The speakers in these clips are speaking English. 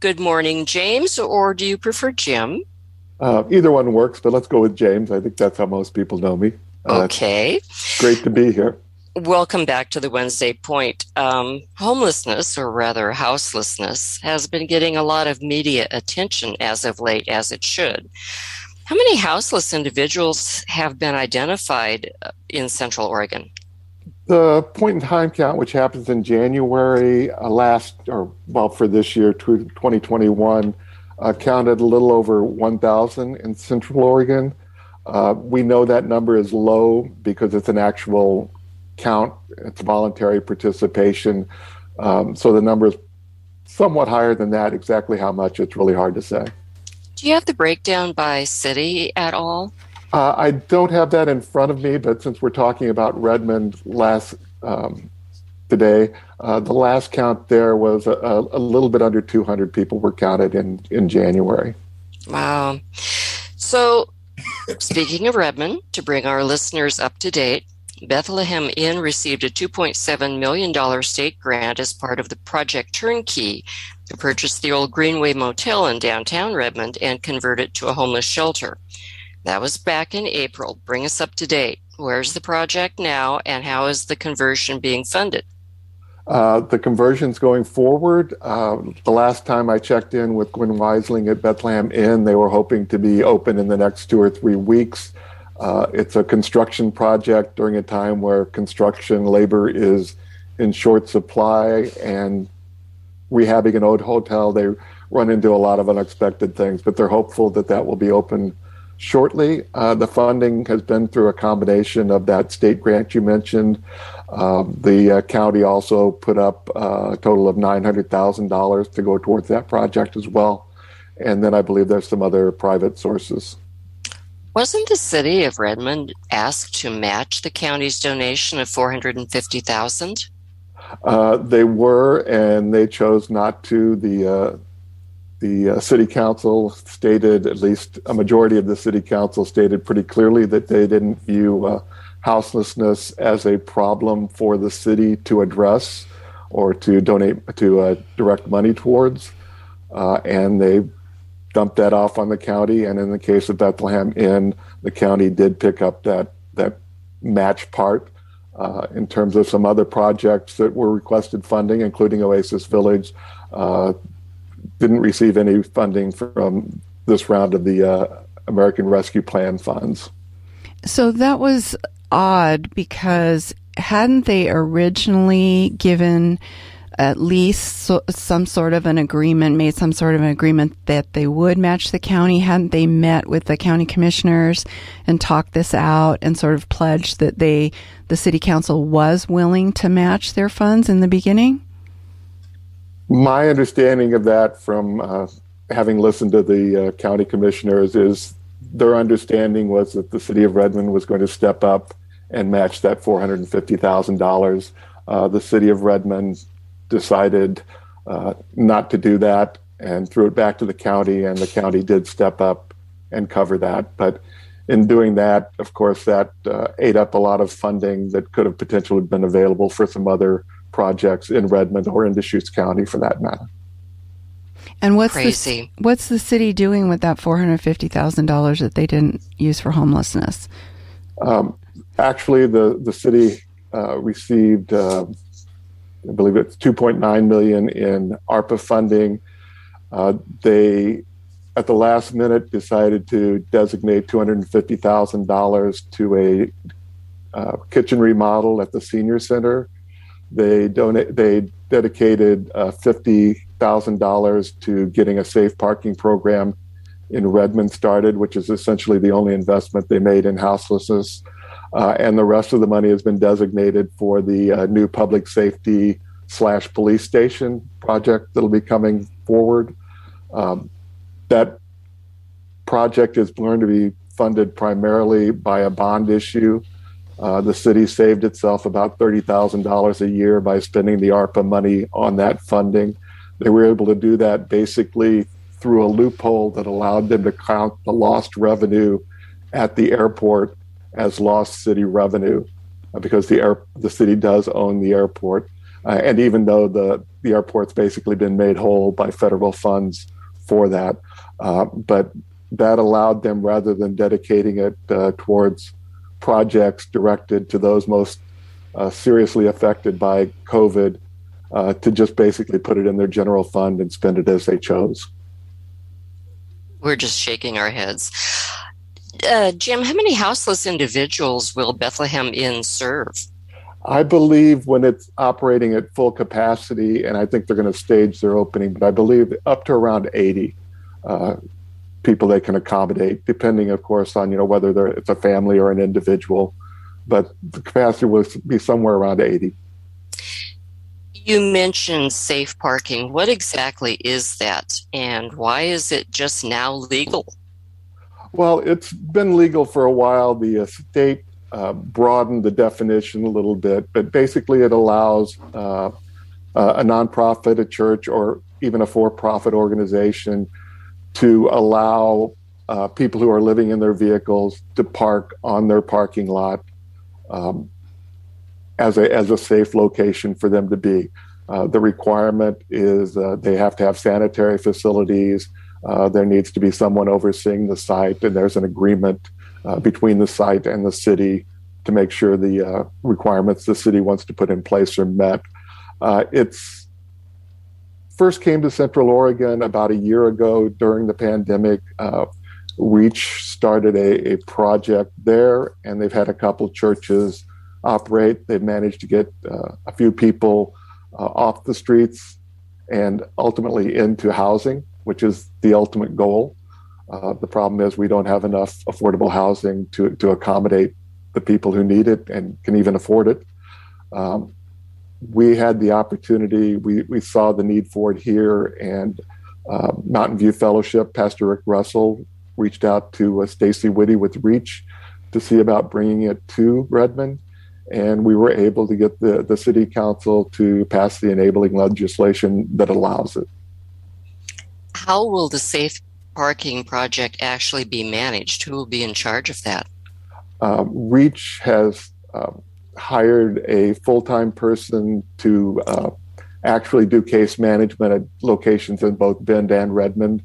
Good morning, James, or do you prefer Jim? Uh, either one works, but let's go with James. I think that's how most people know me. Uh, okay. Great to be here. Welcome back to the Wednesday Point. Um, homelessness, or rather houselessness, has been getting a lot of media attention as of late, as it should. How many houseless individuals have been identified uh, in Central Oregon? The point in time count, which happens in January uh, last, or well, for this year, 2021, uh, counted a little over 1,000 in Central Oregon. Uh, we know that number is low because it's an actual count, it's voluntary participation. Um, so the number is somewhat higher than that. Exactly how much, it's really hard to say. Do you have the breakdown by city at all? Uh, I don't have that in front of me, but since we're talking about Redmond last um, today, uh, the last count there was a, a, little bit under 200 people were counted in, in January. Wow. So, speaking of Redmond, to bring our listeners up to date, Bethlehem Inn received a $2.7 million state grant as part of the Project Turnkey to purchase the old Greenway Motel in downtown Redmond and convert it to a homeless shelter. That was back in April. Bring us up to date. Where's the project now, and how is the conversion being funded? Uh, the conversions going forward. Uh, the last time I checked in with Gwen Wysling at Bethlehem Inn, they were hoping to be open in the next two or three weeks. Uh, it's a construction project during a time where construction labor is in short supply and rehabbing an old hotel. They run into a lot of unexpected things, but they're hopeful that that will be open shortly. Uh, the funding has been through a combination of that state grant you mentioned. Um, the uh, county also put up uh, a total of $900,000 to go towards that project as well. And then I believe there's some other private sources. Wasn't the city of Redmond asked to match the county's donation of 450,000? Uh, they were, and they chose not to. The uh, the uh, city council stated, at least a majority of the city council stated pretty clearly that they didn't view uh, houselessness as a problem for the city to address or to donate to uh, direct money towards, uh, and they dumped that off on the county. And in the case of Bethlehem Inn, the county did pick up that that match part. Uh, in terms of some other projects that were requested funding, including Oasis Village, uh, didn't receive any funding from this round of the uh, American Rescue Plan funds. So that was odd because hadn't they originally given at least so, some sort of an agreement, made some sort of an agreement that they would match the county? Hadn't they met with the county commissioners and talked this out and sort of pledged that they, the city council was willing to match their funds in the beginning? My understanding of that from uh, having listened to the uh, county commissioners is their understanding was that the city of Redmond was going to step up and match that $450,000. Uh, the city of Redmond decided uh, not to do that and threw it back to the county, and the county did step up and cover that. But in doing that, of course, that uh, ate up a lot of funding that could have potentially been available for some other projects in Redmond or in Deschutes County for that matter. And what's Crazy. the what's the city doing with that four hundred fifty thousand dollars that they didn't use for homelessness? Um, actually, the the city uh, received, uh, I believe it's two point nine million in ARPA funding. Uh, they, at the last minute, decided to designate two hundred fifty thousand dollars to a uh, kitchen remodel at the senior center they donate. They dedicated uh, fifty thousand dollars to getting a safe parking program in Redmond started, which is essentially the only investment they made in houselessness. Uh, and the rest of the money has been designated for the uh, new public safety slash police station project that'll be coming forward. Um, that project is going to be funded primarily by a bond issue uh, the city saved itself about $30,000 a year by spending the ARPA money on that funding. They were able to do that basically through a loophole that allowed them to count the lost revenue at the airport as lost city revenue uh, because the air, the city does own the airport. Uh, and even though the, the airport's basically been made whole by federal funds for that, uh, but that allowed them, rather than dedicating it uh, towards projects directed to those most uh, seriously affected by COVID, uh, to just basically put it in their general fund and spend it as they chose. We're just shaking our heads. Uh, Jim, how many houseless individuals will Bethlehem Inn serve? I believe when it's operating at full capacity, and I think they're going to stage their opening, but I believe up to around 80 uh, people they can accommodate, depending, of course, on you know whether it's a family or an individual. But the capacity will be somewhere around 80. You mentioned safe parking. What exactly is that, and why is it just now legal? Well, it's been legal for a while. The state uh, broadened the definition a little bit, but basically it allows uh, a nonprofit, a church, or even a for profit organization to allow uh, people who are living in their vehicles to park on their parking lot um, as, a, as a safe location for them to be. Uh, the requirement is uh, they have to have sanitary facilities. Uh, there needs to be someone overseeing the site, and there's an agreement uh, between the site and the city to make sure the uh, requirements the city wants to put in place are met. It's first came to Central Oregon about a year ago during the pandemic. Uh, Reach started a, a, project there, and they've had a couple churches operate. They've managed to get uh, a few people uh, off the streets and ultimately into housing, which is the ultimate goal. Uh, the problem is we don't have enough affordable housing to, to accommodate the people who need it and can even afford it. Um, we had the opportunity, we, we saw the need for it here, and uh, Mountain View Fellowship, Pastor Rick Russell, reached out to uh, Stacy Whitty with Reach to see about bringing it to Redmond. And we were able to get the, the city council to pass the enabling legislation that allows it. How will the safe parking project actually be managed? Who will be in charge of that? Um, Reach has um, hired a full time person to uh, actually do case management at locations in both Bend and Redmond.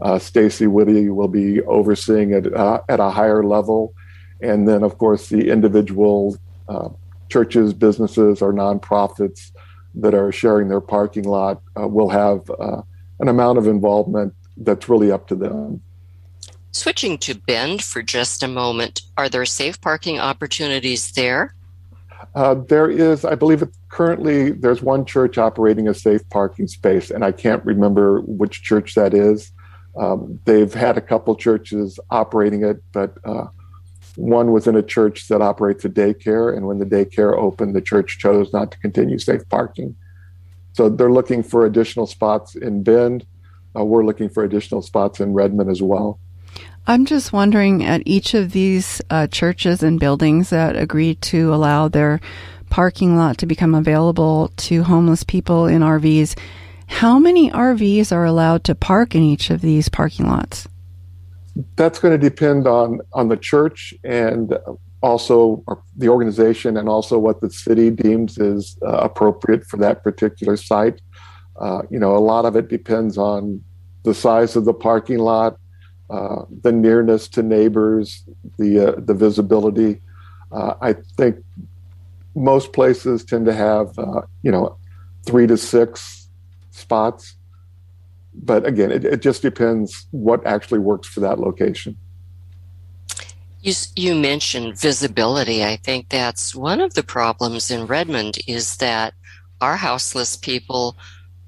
Uh, Stacy Whitty will be overseeing it uh, at a higher level. And then, of course, the individual uh, churches, businesses, or nonprofits that are sharing their parking lot uh, will have uh, an amount of involvement that's really up to them. Switching to Bend for just a moment, are there safe parking opportunities there? Uh, there is, I believe, currently there's one church operating a safe parking space, and I can't remember which church that is. Um, they've had a couple churches operating it, but uh, one was in a church that operates a daycare, and when the daycare opened, the church chose not to continue safe parking. So they're looking for additional spots in Bend. Uh, we're looking for additional spots in Redmond as well. I'm just wondering at each of these uh, churches and buildings that agree to allow their parking lot to become available to homeless people in RVs, how many RVs are allowed to park in each of these parking lots? That's going to depend on on the church and also the organization and also what the city deems is uh, appropriate for that particular site. Uh, you know, a lot of it depends on the size of the parking lot, uh, the nearness to neighbors, the uh, the visibility. Uh, I think most places tend to have uh, you know three to six spots, but again, it, it just depends what actually works for that location. You, you mentioned visibility. I think that's one of the problems in Redmond is that our houseless people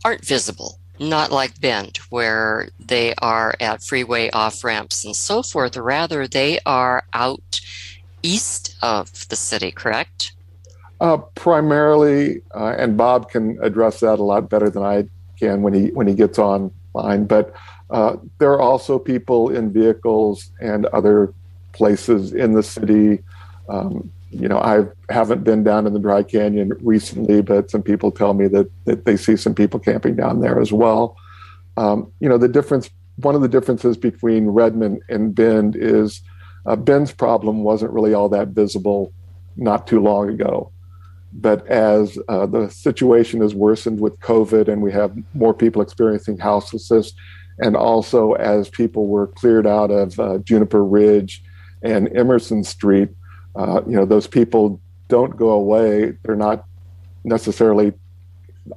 aren't visible, not like Bend, where they are at freeway off ramps and so forth. Rather, they are out east of the city, correct? Uh, primarily, uh, and Bob can address that a lot better than I can when he when he gets online. But uh, there are also people in vehicles and other places in the city. Um, you know, I haven't been down in the Dry Canyon recently, but some people tell me that, that they see some people camping down there as well. Um, you know, the difference, one of the differences between Redmond and Bend is uh, Bend's problem wasn't really all that visible not too long ago. but as uh, the situation has worsened with COVID and we have more people experiencing houselessness, and also as people were cleared out of uh, Juniper Ridge and Emerson Street, uh, you know, those people don't go away. They're not necessarily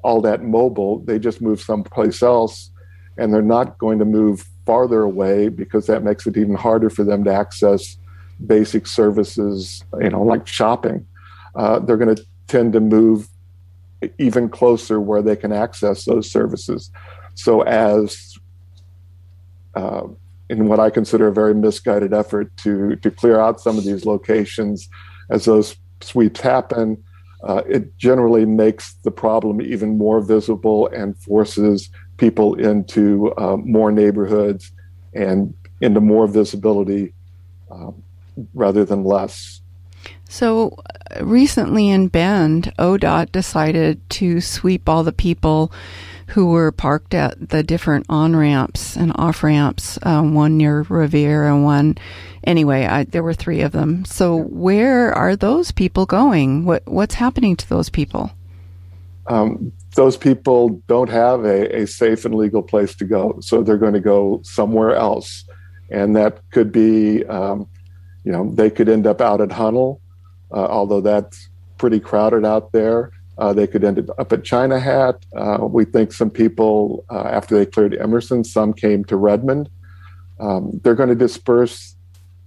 all that mobile. They just move someplace else, and they're not going to move farther away because that makes it even harder for them to access basic services, you know, like shopping. Uh, they're going to tend to move even closer where they can access those services. So, as uh, in what I consider a very misguided effort to to clear out some of these locations, as those sweeps happen, uh, it generally makes the problem even more visible and forces people into uh, more neighborhoods and into more visibility um, rather than less. So recently in Bend, ODOT decided to sweep all the people who were parked at the different on ramps and off ramps, uh, one near Revere and one. Anyway, I, there were three of them. So where are those people going? What what's happening to those people? Um, those people don't have a, a safe and legal place to go, so they're going to go somewhere else, and that could be, um, you know, they could end up out at Hunnell uh, although that's pretty crowded out there. Uh, they could end up at China Hat. Uh, we think some people, uh, after they cleared Emerson, some came to Redmond. Um, they're going to disperse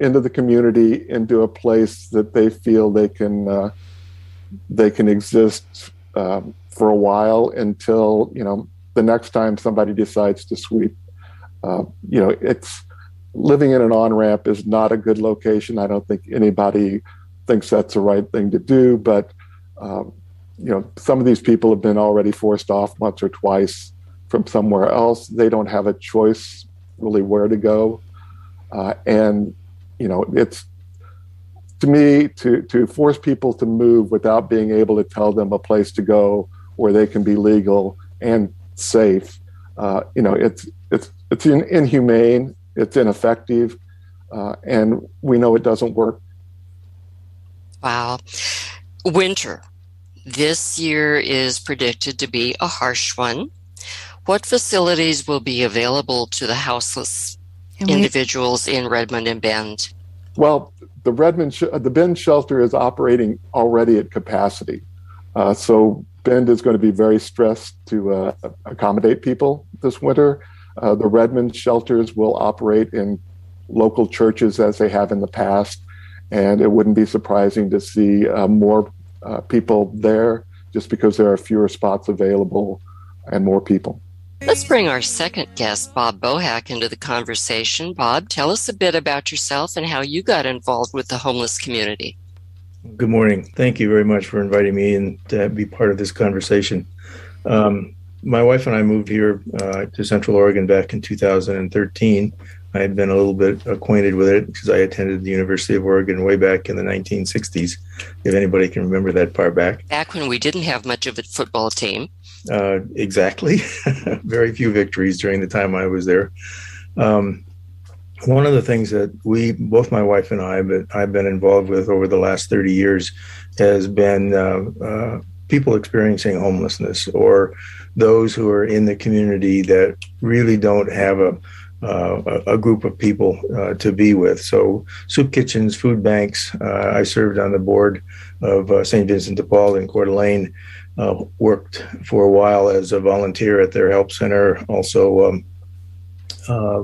into the community into a place that they feel they can uh, they can exist um, for a while until you know the next time somebody decides to sweep. Uh, you know, it's living in an on ramp is not a good location. I don't think anybody thinks that's the right thing to do. But um, you know, some of these people have been already forced off once or twice from somewhere else. They don't have a choice really where to go, uh, and you know, it's to me to to force people to move without being able to tell them a place to go where they can be legal and safe. Uh, you know, it's it's it's in, inhumane. It's ineffective, uh, and we know it doesn't work Wow. Winter. This year is predicted to be a harsh one. What facilities will be available to the houseless we- individuals in Redmond and Bend? Well, the Redmond, sh- the Bend shelter is operating already at capacity. Uh, so Bend is going to be very stressed to uh, accommodate people this winter. Uh, the Redmond shelters will operate in local churches as they have in the past and it wouldn't be surprising to see uh, more uh, people there just because there are fewer spots available and more people. Let's bring our second guest, Bob Bohac, into the conversation. Bob, tell us a bit about yourself and how you got involved with the homeless community. Good morning. Thank you very much for inviting me and to be part of this conversation. Um, my wife and I moved here uh, to Central Oregon back in 2013 I had been a little bit acquainted with it because I attended the University of Oregon way back in the 1960s, if anybody can remember that far back. Back when we didn't have much of a football team. Uh, exactly. Very few victories during the time I was there. Um, one of the things that we, both my wife and I, but I've been involved with over the last 30 years has been uh, uh, people experiencing homelessness or those who are in the community that really don't have a uh, a, group of people uh, to be with. So, soup kitchens, food banks. Uh, I served on the board of uh, St. Vincent de Paul in Coeur d'Alene. Uh, worked for a while as a volunteer at their help center. Also, um, uh,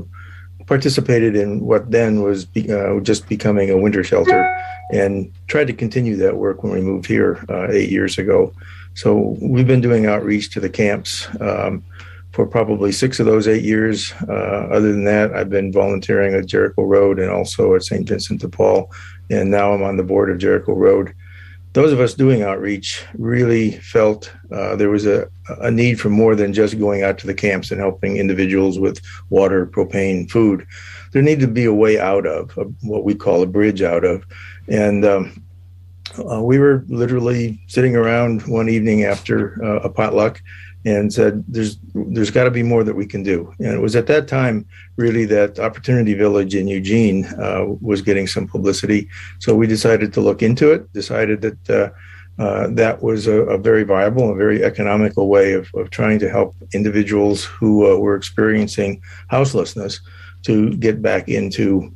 participated in what then was be, just becoming a winter shelter, and tried to continue that work when we moved here eight years ago. So, we've been doing outreach to the camps. Um, for probably six of those eight years. Uh, other than that, I've been volunteering at Jericho Road and also at St. Vincent de Paul, and now I'm on the board of Jericho Road. Those of us doing outreach really felt uh, there was a, a need for more than just going out to the camps and helping individuals with water, propane, food. There needed to be a way out of a, what we call a bridge out of, and um, uh, we were literally sitting around one evening after uh, a potluck and said there's there's got to be more that we can do and it was at that time really that opportunity village in eugene uh, was getting some publicity so we decided to look into it decided that uh, uh, that was a, a, very viable and very economical way of, of trying to help individuals who uh, were experiencing houselessness to get back into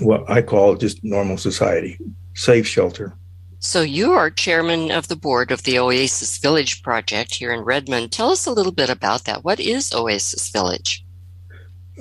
what I call just normal society, safe shelter. So, you are chairman of the board of the Oasis Village project here in Redmond. Tell us a little bit about that. What is Oasis Village?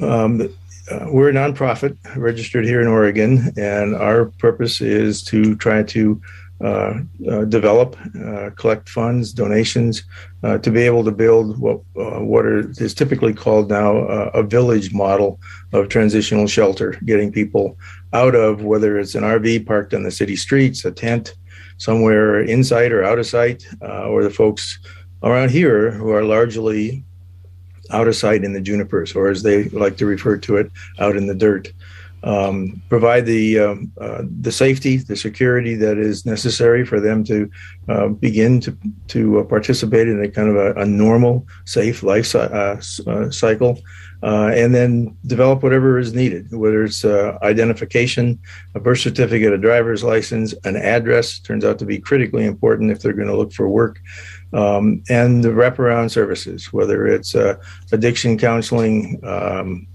Um, uh, we're a nonprofit registered here in Oregon, and our purpose is to try to uh, uh, develop, uh, collect funds, donations, uh, to be able to build what uh, what are, is typically called now a village model of transitional shelter, getting people out of whether it's an RV parked on the city streets, a tent somewhere inside or out of sight, uh, or the folks around here who are largely out of sight in the junipers, or as they like to refer to it, out in the dirt. Um, provide the um, uh, the safety, the security that is necessary for them to uh, begin to to uh, participate in a kind of a, a normal, safe life uh, uh, cycle, uh, and then develop whatever is needed, whether it's identification, a birth certificate, a driver's license, an address turns out to be critically important if they're going to look for work um, and the wraparound services, whether it's addiction counseling, um,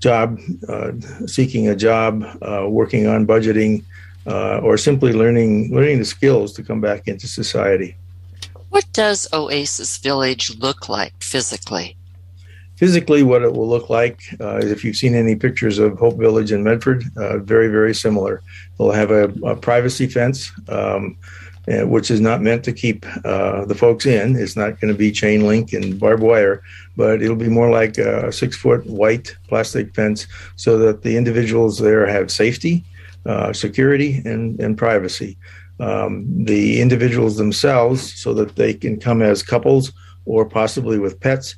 job uh, seeking a job, uh, working on budgeting, uh, or simply learning learning the skills to come back into society. What does Oasis Village look like physically? Physically, what it will look like uh, is if you've seen any pictures of Hope Village in Medford, uh, very, very similar. They'll have a, a privacy fence. Um, which is not meant to keep uh, the folks in. It's not going to be chain link and barbed wire, but it'll be more like a six foot white plastic fence so that the individuals there have safety, uh, security, and, and privacy. Um, the individuals themselves, so that they can come as couples or possibly with pets,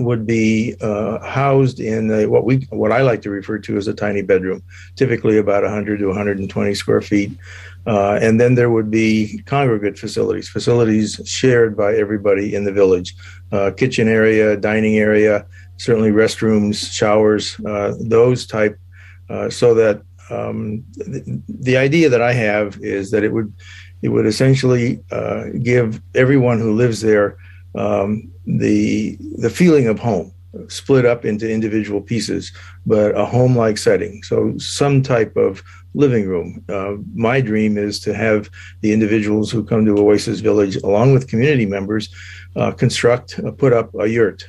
would be uh, housed in a, what we what I like to refer to as a tiny bedroom, typically about 100 to 120 square feet. Uh, and then there would be congregate facilities, facilities shared by everybody in the village, uh, kitchen area, dining area, certainly restrooms, showers, uh, those type, uh, so that um, the, the, idea that I have is that it would it would essentially uh, give everyone who lives there um, the the feeling of home split up into individual pieces, but a home like setting. So, some type of living room. Uh, my dream is to have the individuals who come to Oasis Village, along with community members, uh, construct, uh, put up a yurt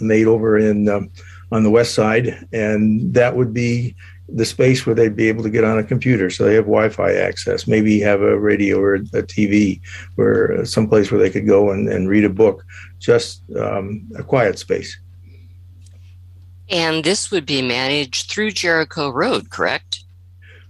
made over in um, on the west side, and that would be the space where they'd be able to get on a computer so they have wi-fi access maybe have a radio or a tv where uh, someplace where they could go and, and read a book just um, a quiet space and this would be managed through jericho road correct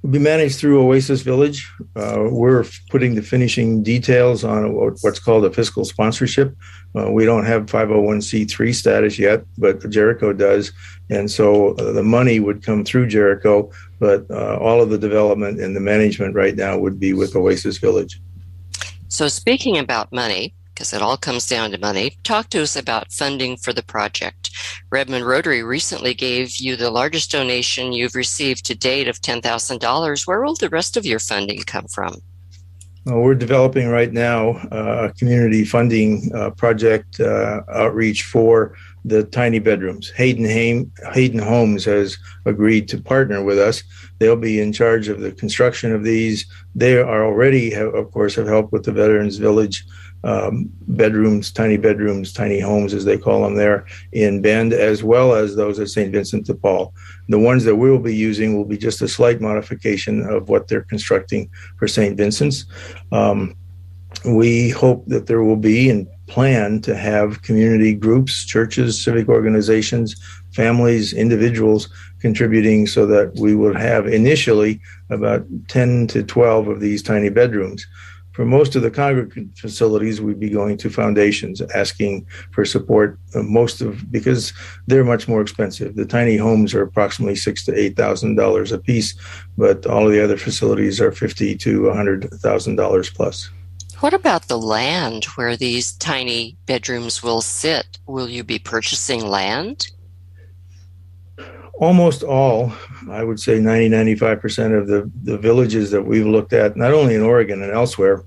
would be managed through Oasis Village. Uh, we're putting the finishing details on what's called a fiscal sponsorship. Uh, we don't have 501c3 status yet, but Jericho does. And so uh, the money would come through Jericho, but uh, all of the development and the management right now would be with Oasis Village. So, speaking about money, because it all comes down to money, talk to us about funding for the project. Redmond Rotary recently gave you the largest donation you've received to date of $10,000. Where will the rest of your funding come from? Well, we're developing right now uh, a community funding uh, project uh, outreach for the tiny bedrooms. Hayden, Haim, Hayden Homes has agreed to partner with us. They'll be in charge of the construction of these. They are already, have, of course, have helped with the Veterans Village um, bedrooms, tiny bedrooms, tiny homes, as they call them there in Bend, as well as those at St. Vincent de Paul. The ones that we will be using will be just a slight modification of what they're constructing for St. Vincent's. Um, we hope that there will be and plan to have community groups, churches, civic organizations, families, individuals contributing so that we will have initially about 10 to 12 of these tiny bedrooms. For most of the congregate facilities, we'd be going to foundations asking for support. Uh, most of because they're much more expensive. The tiny homes are approximately six to eight thousand dollars a piece, but all of the other facilities are fifty to a hundred thousand dollars plus. What about the land where these tiny bedrooms will sit? Will you be purchasing land? Almost all, I would say 90, 95% of the, the villages that we've looked at, not only in Oregon and elsewhere,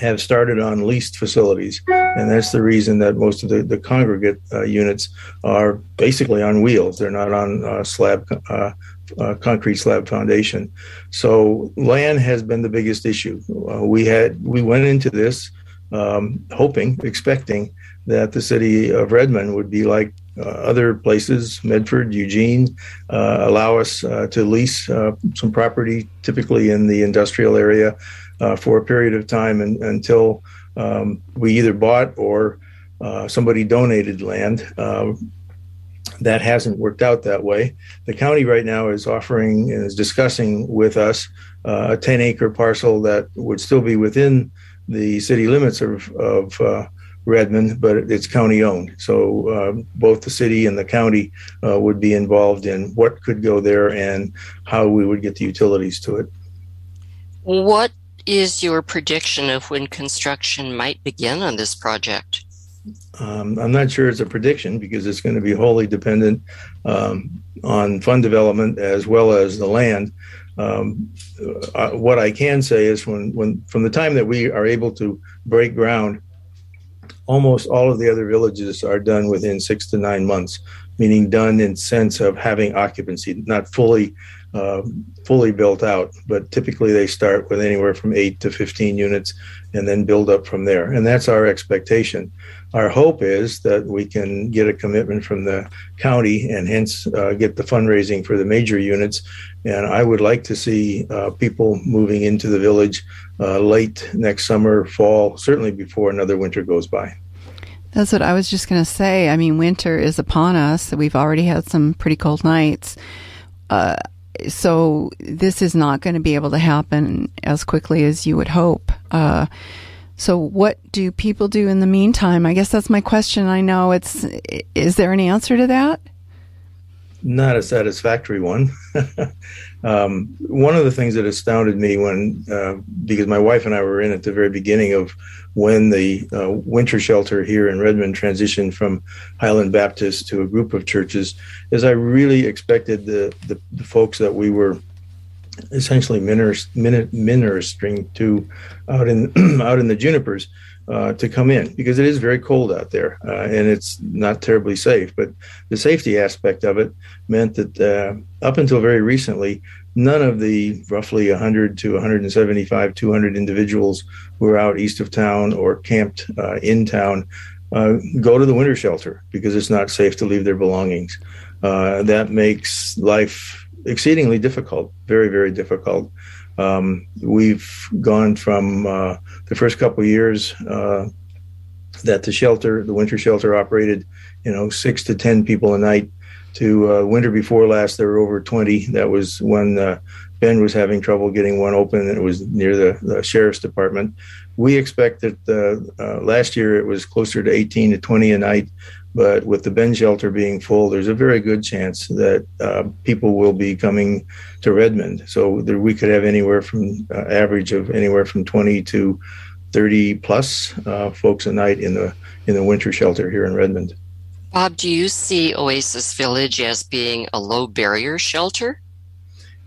have started on leased facilities, and that's the reason that most of the, the congregate uh, units are basically on wheels. They're not on uh, slab, uh, uh concrete slab foundation. So land has been the biggest issue. Uh, we had we went into this um, hoping, expecting that the city of Redmond would be like other places, Medford, Eugene, uh, allow us uh, to lease uh, some property, typically in the industrial area, uh, for a period of time and, until um, we either bought or uh, somebody donated land. Um, that hasn't worked out that way. The county right now is offering and is discussing with us a 10 acre parcel that would still be within the city limits of, of Redmond, but it's county owned. So uh, both the city and the county uh, would be involved in what could go there and how we would get the utilities to it. What is your prediction of when construction might begin on this project? Um, I'm not sure it's a prediction because it's going to be wholly dependent um, on fund development as well as the land. Um, uh, what I can say is when, when from the time that we are able to break ground almost all of the other villages are done within six to nine months, meaning done in sense of having occupancy, not fully uh, fully built out, but typically they start with anywhere from eight to 15 units and then build up from there. And that's our expectation. Our hope is that we can get a commitment from the county and hence uh, get the fundraising for the major units. And I would like to see uh, people moving into the village uh, late next summer, fall, certainly before another winter goes by. That's what I was just going to say. I mean, winter is upon us. We've already had some pretty cold nights. Uh, so this is not going to be able to happen as quickly as you would hope. Uh, so what do people do in the meantime? I guess that's my question. I know it's, is there an answer to that? Not a satisfactory one. Um, one of the things that astounded me when, uh, because my wife and I were in at the very beginning of when the uh, winter shelter here in Redmond transitioned from Highland Baptist to a group of churches, is I really expected the, the, the folks that we were essentially ministering to out in out in the junipers uh, to come in because it is very cold out there uh, and it's not terribly safe. But the safety aspect of it meant that uh, up until very recently, none of the roughly 100 to 175, 200 individuals who are out east of town or camped uh, in town uh, go to the winter shelter because it's not safe to leave their belongings. Uh, that makes life exceedingly difficult, very, very difficult. Um, we've gone from uh, the first couple years uh, that the shelter, the winter shelter, operated, you know, six to ten people a night. To uh, winter before last, there were over twenty. That was when uh, Bend was having trouble getting one open, and it was near the, the sheriff's department. We expect that uh, uh, last year it was closer to eighteen to twenty a night. But with the Bend shelter being full, there's a very good chance that uh, people will be coming to Redmond. So there, we could have anywhere from uh, average of anywhere from 20 to 30 plus folks a night in the in the winter shelter here in Redmond. Bob, do you see Oasis Village as being a low barrier shelter?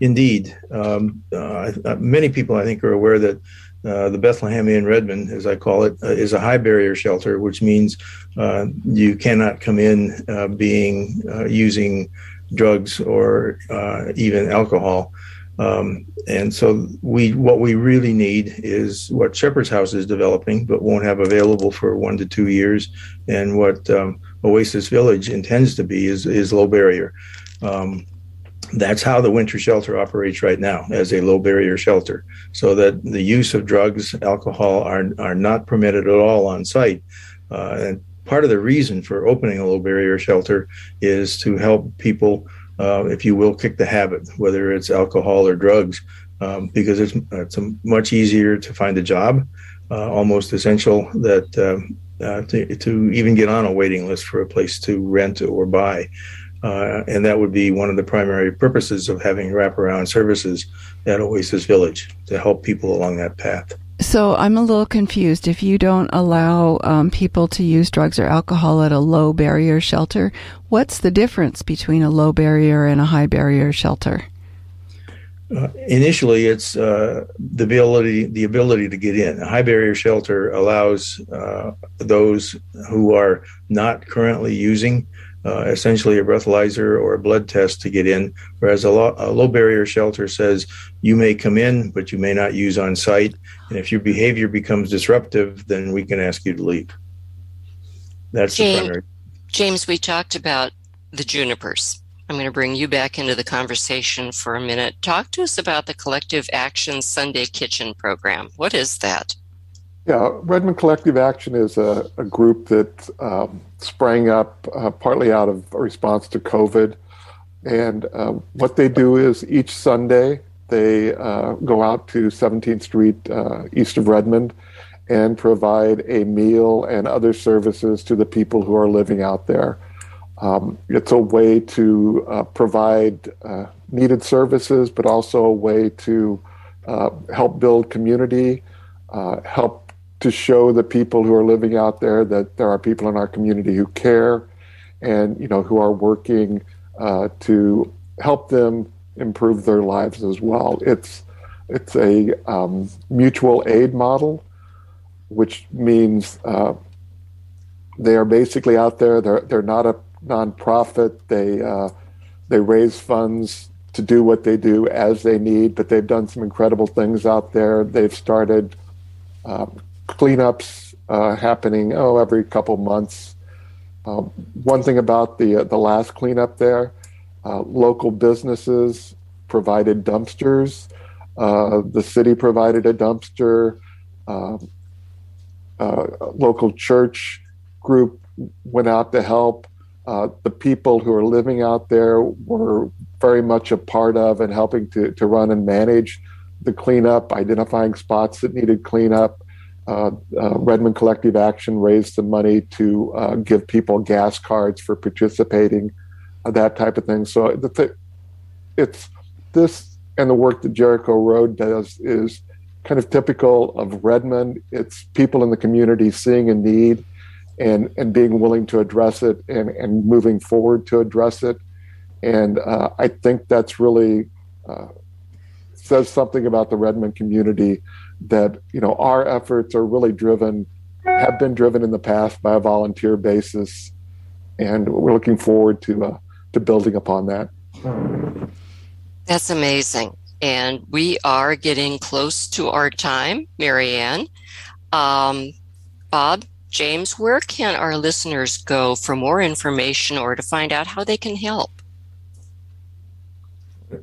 Indeed, um, uh, many people I think are aware that uh, the Bethlehem Inn Redmond, as I call it, uh, is a high barrier shelter, which means uh, you cannot come in uh, being uh, using drugs or even alcohol. Um, and so we what we really need is what Shepherd's House is developing, but won't have available for one to two years, and what um, Oasis Village intends to be is is low barrier. Um, that's how the winter shelter operates right now as a low barrier shelter so that the use of drugs alcohol are, are not permitted at all on site uh, and part of the reason for opening a low barrier shelter is to help people uh, if you will kick the habit whether it's alcohol or drugs um, because it's, it's much easier to find a job uh, almost essential that um, uh, to, to even get on a waiting list for a place to rent or buy uh, and that would be one of the primary purposes of having wraparound services at Oasis Village to help people along that path. So I'm a little confused. If you don't allow um, people to use drugs or alcohol at a low barrier shelter, what's the difference between a low barrier and a high barrier shelter? Uh, initially, it's uh, the ability the ability to get in. A high barrier shelter allows uh, those who are not currently using uh, essentially a breathalyzer or a blood test to get in, whereas a, lo- a, low barrier shelter says you may come in, but you may not use on site. And if your behavior becomes disruptive, then we can ask you to leave. That's James, the primary. James, we talked about the junipers. I'm going to bring you back into the conversation for a minute. Talk to us about the Collective Action Sunday Kitchen program. What is that? Yeah, Redmond Collective Action is a, a group that um, sprang up uh, partly out of response to COVID. And uh, what they do is each Sunday they uh, go out to 17th Street uh, east of Redmond and provide a meal and other services to the people who are living out there. Um, it's a way to uh, provide uh, needed services, but also a way to uh, help build community, uh, help to show the people who are living out there that there are people in our community who care, and you know who are working uh, to help them improve their lives as well. It's it's a um, mutual aid model, which means uh, they are basically out there. They're they're not a nonprofit. They uh, they raise funds to do what they do as they need, but they've done some incredible things out there. They've started uh, cleanups uh, happening oh every couple months. Um, one thing about the uh, the last cleanup there, uh, local businesses provided dumpsters. Uh, the city provided a dumpster. Um, local church group went out to help. Uh, the people who are living out there were very much a part of and helping to, to run and manage the cleanup, identifying spots that needed cleanup. Uh, uh, Redmond Collective Action raised the money to uh, give people gas cards for participating, uh, that type of thing. So the, it's this and the work that Jericho Road does is kind of typical of Redmond. It's people in the community seeing a need and and being willing to address it and and moving forward to address it. And uh, I think that's really uh, says something about the Redmond community that you know our efforts are really driven have been driven in the past by a volunteer basis, and we're looking forward to uh, to building upon that. That's amazing. And we are getting close to our time, Marianne. Um, Bob, James, where can our listeners go for more information or to find out how they can help?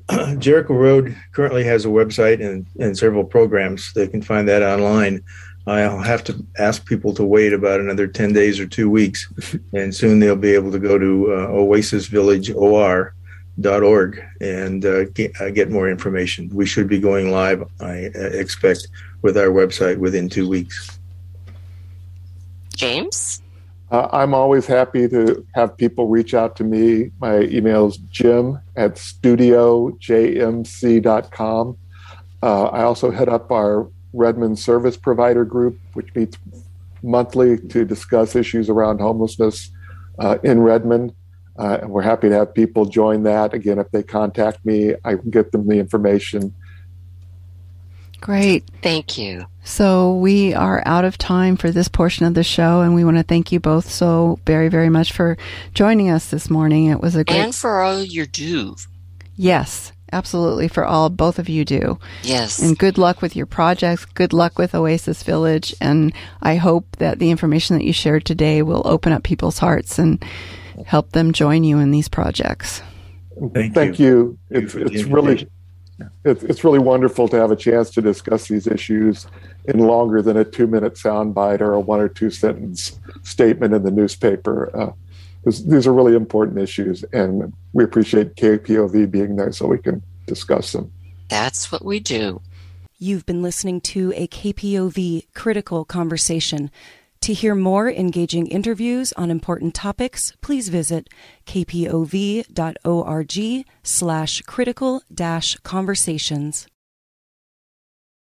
Jericho Road currently has a website and, and several programs. They can find that online. I'll have to ask people to wait about another 10 days or two weeks, and soon they'll be able to go to uh, oasisvillageor.org and uh, get, uh, get more information. We should be going live, I uh, expect, with our website within two weeks. James? Uh, I'm always happy to have people reach out to me. My email is jim at studiojmc.com. Uh, I also head up our Redmond Service Provider Group, which meets monthly to discuss issues around homelessness uh, in Redmond. Uh, and we're happy to have people join that. Again, if they contact me, I can get them the information Great. Thank you. So we are out of time for this portion of the show, and we want to thank you both so very, very much for joining us this morning. It was a great and for all you do. Yes, absolutely. For all both of you do. Yes. And good luck with your projects. Good luck with Oasis Village, and I hope that the information that you shared today will open up people's hearts and help them join you in these projects. Thank, Thank you. you. It's, it's really it's, it's really wonderful to have a chance to discuss these issues in longer than a two minute soundbite or a one or two sentence statement in the newspaper. Uh, these are really important issues, and we appreciate KPOV being there so we can discuss them. That's what we do. You've been listening to a KPOV critical conversation. To hear more engaging interviews on important topics, please visit kpov.org slash critical dash conversations.